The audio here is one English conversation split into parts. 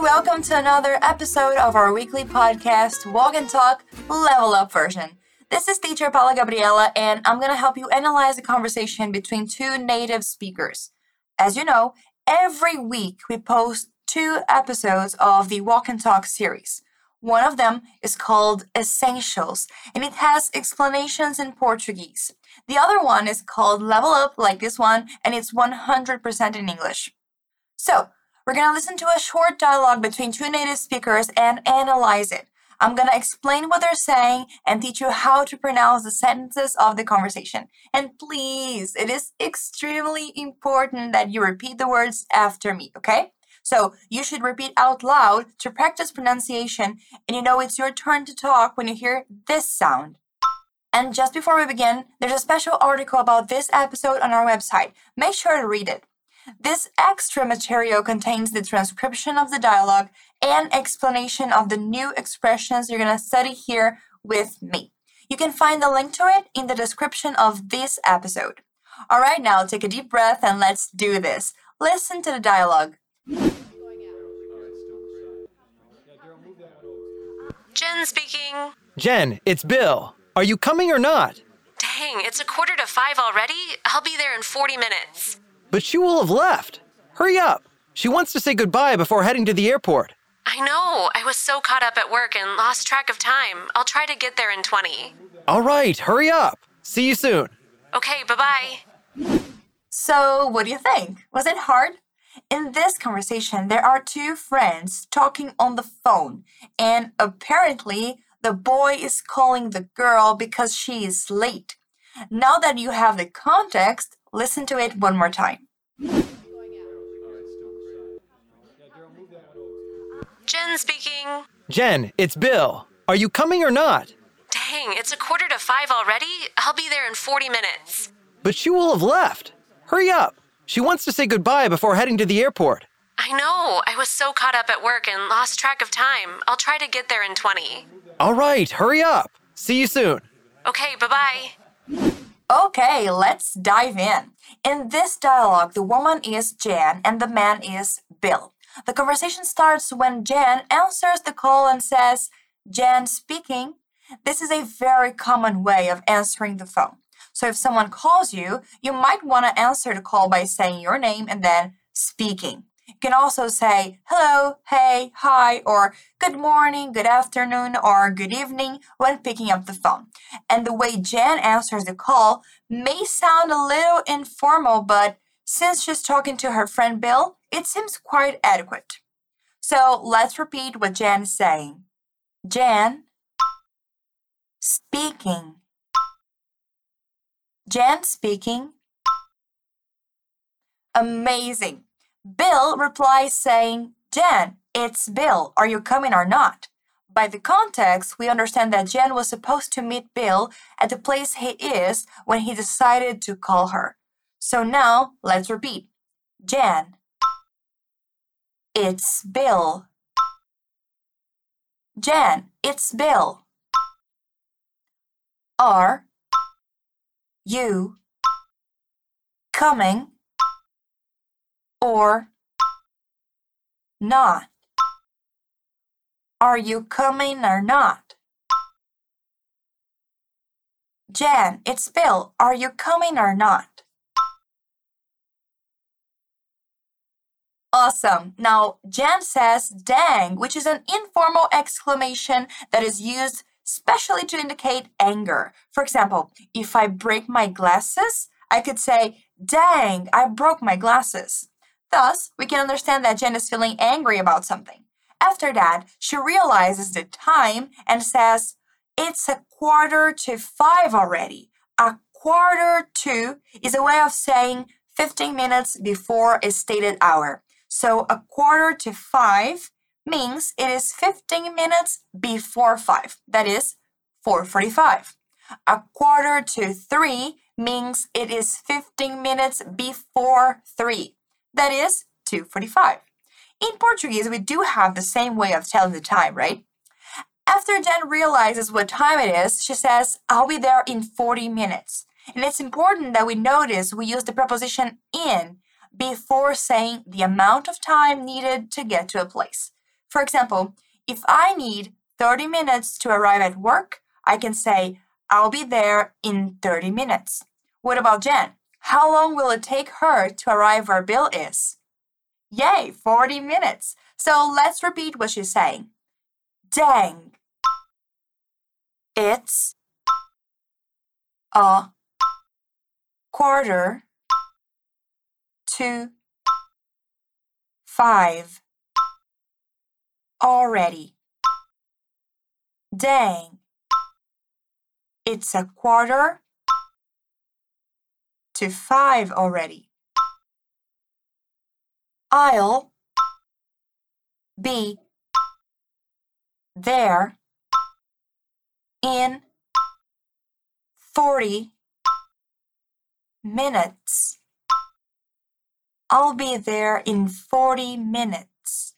welcome to another episode of our weekly podcast, Walk and Talk Level Up version. This is teacher Paula Gabriela, and I'm going to help you analyze a conversation between two native speakers. As you know, every week we post two episodes of the Walk and Talk series. One of them is called Essentials, and it has explanations in Portuguese. The other one is called Level Up, like this one, and it's 100% in English. So, we're going to listen to a short dialogue between two native speakers and analyze it. I'm going to explain what they're saying and teach you how to pronounce the sentences of the conversation. And please, it is extremely important that you repeat the words after me, okay? So you should repeat out loud to practice pronunciation, and you know it's your turn to talk when you hear this sound. And just before we begin, there's a special article about this episode on our website. Make sure to read it. This extra material contains the transcription of the dialogue and explanation of the new expressions you're going to study here with me. You can find the link to it in the description of this episode. All right, now take a deep breath and let's do this. Listen to the dialogue. Jen speaking. Jen, it's Bill. Are you coming or not? Dang, it's a quarter to five already? I'll be there in 40 minutes. But she will have left. Hurry up. She wants to say goodbye before heading to the airport. I know. I was so caught up at work and lost track of time. I'll try to get there in 20. All right, hurry up. See you soon. Okay, bye bye. So, what do you think? Was it hard? In this conversation, there are two friends talking on the phone, and apparently, the boy is calling the girl because she is late. Now that you have the context, listen to it one more time. Jen speaking. Jen, it's Bill. Are you coming or not? Dang, it's a quarter to five already? I'll be there in 40 minutes. But she will have left. Hurry up. She wants to say goodbye before heading to the airport. I know. I was so caught up at work and lost track of time. I'll try to get there in 20. All right, hurry up. See you soon. Okay, bye bye. Okay, let's dive in. In this dialogue, the woman is Jan and the man is Bill. The conversation starts when Jan answers the call and says, Jan speaking. This is a very common way of answering the phone. So if someone calls you, you might want to answer the call by saying your name and then speaking. You can also say hello, hey, hi, or good morning, good afternoon, or good evening when picking up the phone. And the way Jan answers the call may sound a little informal, but since she's talking to her friend Bill, it seems quite adequate. So let's repeat what Jan is saying. Jan, speaking. Jan speaking. Amazing. Bill replies saying, Jan, it's Bill. Are you coming or not? By the context, we understand that Jan was supposed to meet Bill at the place he is when he decided to call her. So now let's repeat. Jan. It's Bill. Jan, it's Bill. Are you coming or not? Are you coming or not? Jan, it's Bill. Are you coming or not? Awesome. Now, Jan says dang, which is an informal exclamation that is used especially to indicate anger. For example, if I break my glasses, I could say, dang, I broke my glasses. Thus, we can understand that Jen is feeling angry about something. After that, she realizes the time and says, It's a quarter to five already. A quarter to is a way of saying 15 minutes before a stated hour. So a quarter to five means it is 15 minutes before 5. That is 4:45. A quarter to 3 means it is 15 minutes before 3. That is 2:45. In Portuguese, we do have the same way of telling the time, right? After Jen realizes what time it is, she says, I'll be there in 40 minutes. And it's important that we notice we use the preposition in before saying the amount of time needed to get to a place. For example, if I need 30 minutes to arrive at work, I can say, I'll be there in 30 minutes. What about Jen? How long will it take her to arrive where Bill is? Yay, 40 minutes. So let's repeat what she's saying. Dang. It's a quarter to five already. Dang. It's a quarter to five already. I'll be there in 40 minutes. I'll be there in 40 minutes.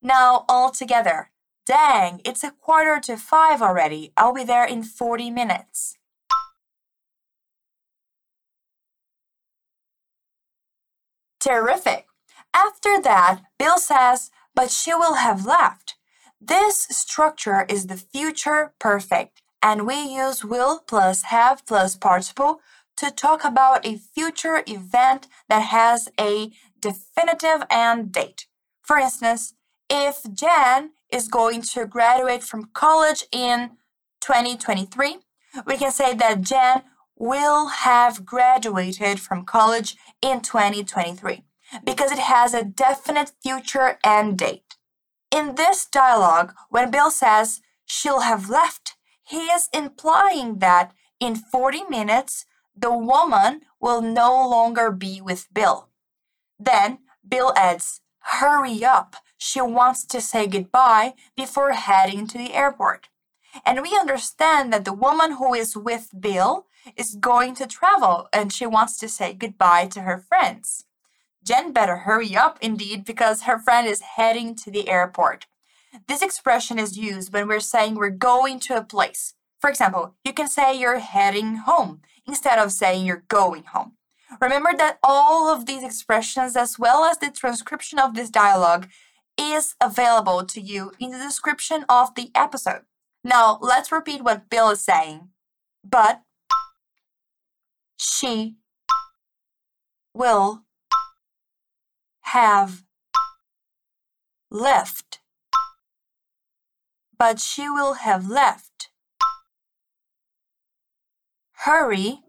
Now, all together. Dang, it's a quarter to five already. I'll be there in 40 minutes. Terrific. After that, Bill says, but she will have left. This structure is the future perfect, and we use will plus have plus participle to talk about a future event that has a definitive end date. For instance, if Jan is going to graduate from college in 2023, we can say that Jan will have graduated from college in 2023 because it has a definite future end date. In this dialogue, when Bill says she'll have left, he is implying that in 40 minutes, the woman will no longer be with Bill. Then Bill adds, Hurry up, she wants to say goodbye before heading to the airport. And we understand that the woman who is with Bill is going to travel and she wants to say goodbye to her friends. Jen better hurry up indeed because her friend is heading to the airport. This expression is used when we're saying we're going to a place. For example, you can say you're heading home instead of saying you're going home. Remember that all of these expressions, as well as the transcription of this dialogue, is available to you in the description of the episode. Now, let's repeat what Bill is saying. But she will have left. But she will have left. Hurry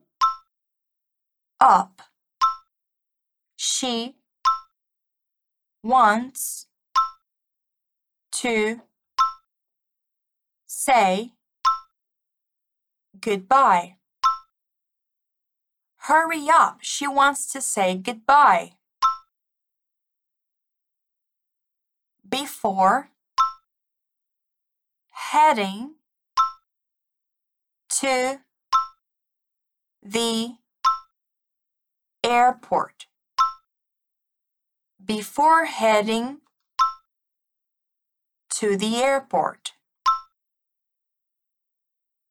up. She wants to say goodbye. Hurry up, she wants to say goodbye. Before heading to the airport. Before heading to the airport.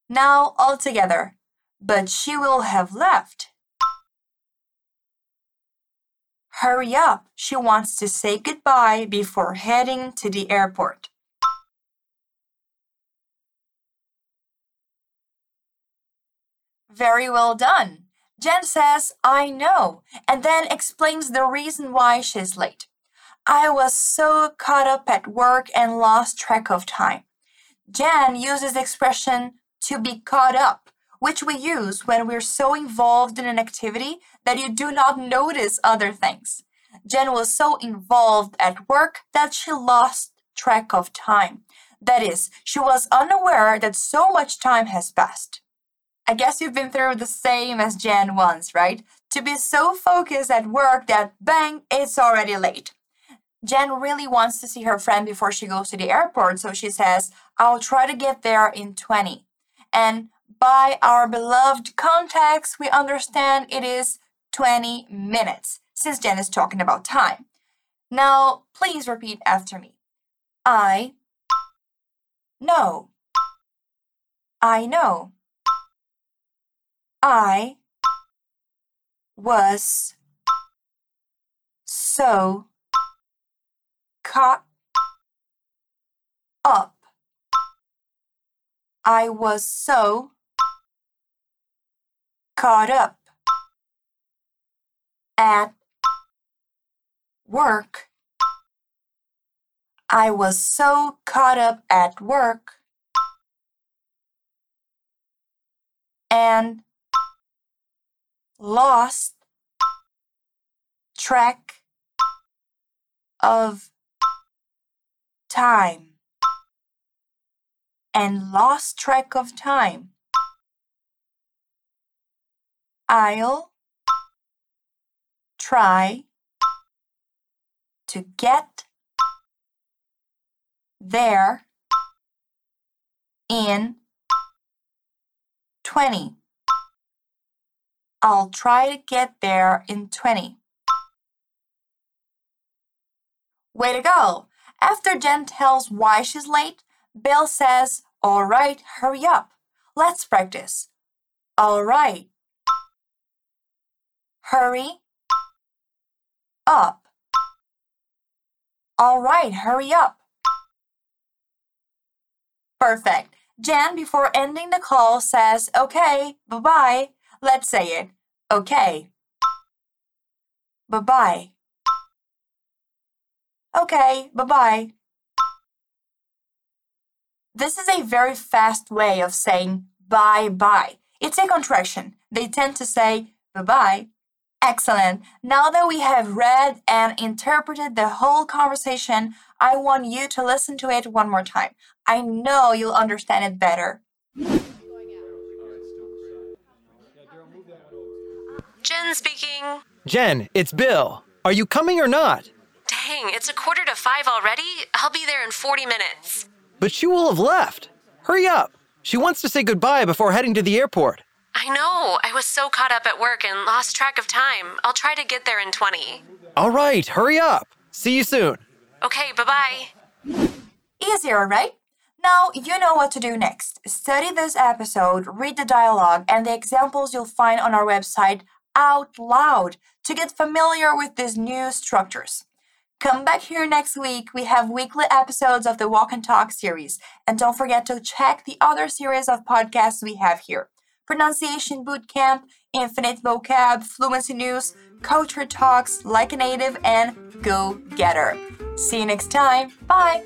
Now all together, but she will have left. Hurry up, she wants to say goodbye before heading to the airport. Very well done. Jen says, I know, and then explains the reason why she's late. I was so caught up at work and lost track of time. Jen uses the expression to be caught up, which we use when we're so involved in an activity that you do not notice other things. Jen was so involved at work that she lost track of time. That is, she was unaware that so much time has passed. I guess you've been through the same as Jen once, right? To be so focused at work that bang, it's already late. Jen really wants to see her friend before she goes to the airport, so she says, I'll try to get there in 20. And by our beloved context, we understand it is 20 minutes, since Jen is talking about time. Now, please repeat after me. I know. I know. I was so caught up. I was so caught up at work. I was so caught up at work and lost track of time and lost track of time. I'll try to get there in 20. I'll try to get there in 20. Way to go! After Jen tells why she's late, Bill says, All right, hurry up. Let's practice. All right. Hurry up. All right, hurry up. Perfect. Jan, before ending the call, says, Okay, bye bye. Let's say it. Okay. Bye bye. Okay, bye bye. This is a very fast way of saying bye bye. It's a contraction. They tend to say bye bye. Excellent. Now that we have read and interpreted the whole conversation, I want you to listen to it one more time. I know you'll understand it better. Jen speaking. Jen, it's Bill. Are you coming or not? Dang, it's a quarter to five already? I'll be there in 40 minutes. But she will have left. Hurry up. She wants to say goodbye before heading to the airport. I know. I was so caught up at work and lost track of time. I'll try to get there in 20. All right, hurry up. See you soon. Okay, bye bye. Easier, right? Now you know what to do next. Study this episode, read the dialogue, and the examples you'll find on our website out loud to get familiar with these new structures. Come back here next week. We have weekly episodes of the Walk and Talk series. And don't forget to check the other series of podcasts we have here Pronunciation Bootcamp, Infinite Vocab, Fluency News, Culture Talks, Like a Native, and Go Getter. See you next time. Bye.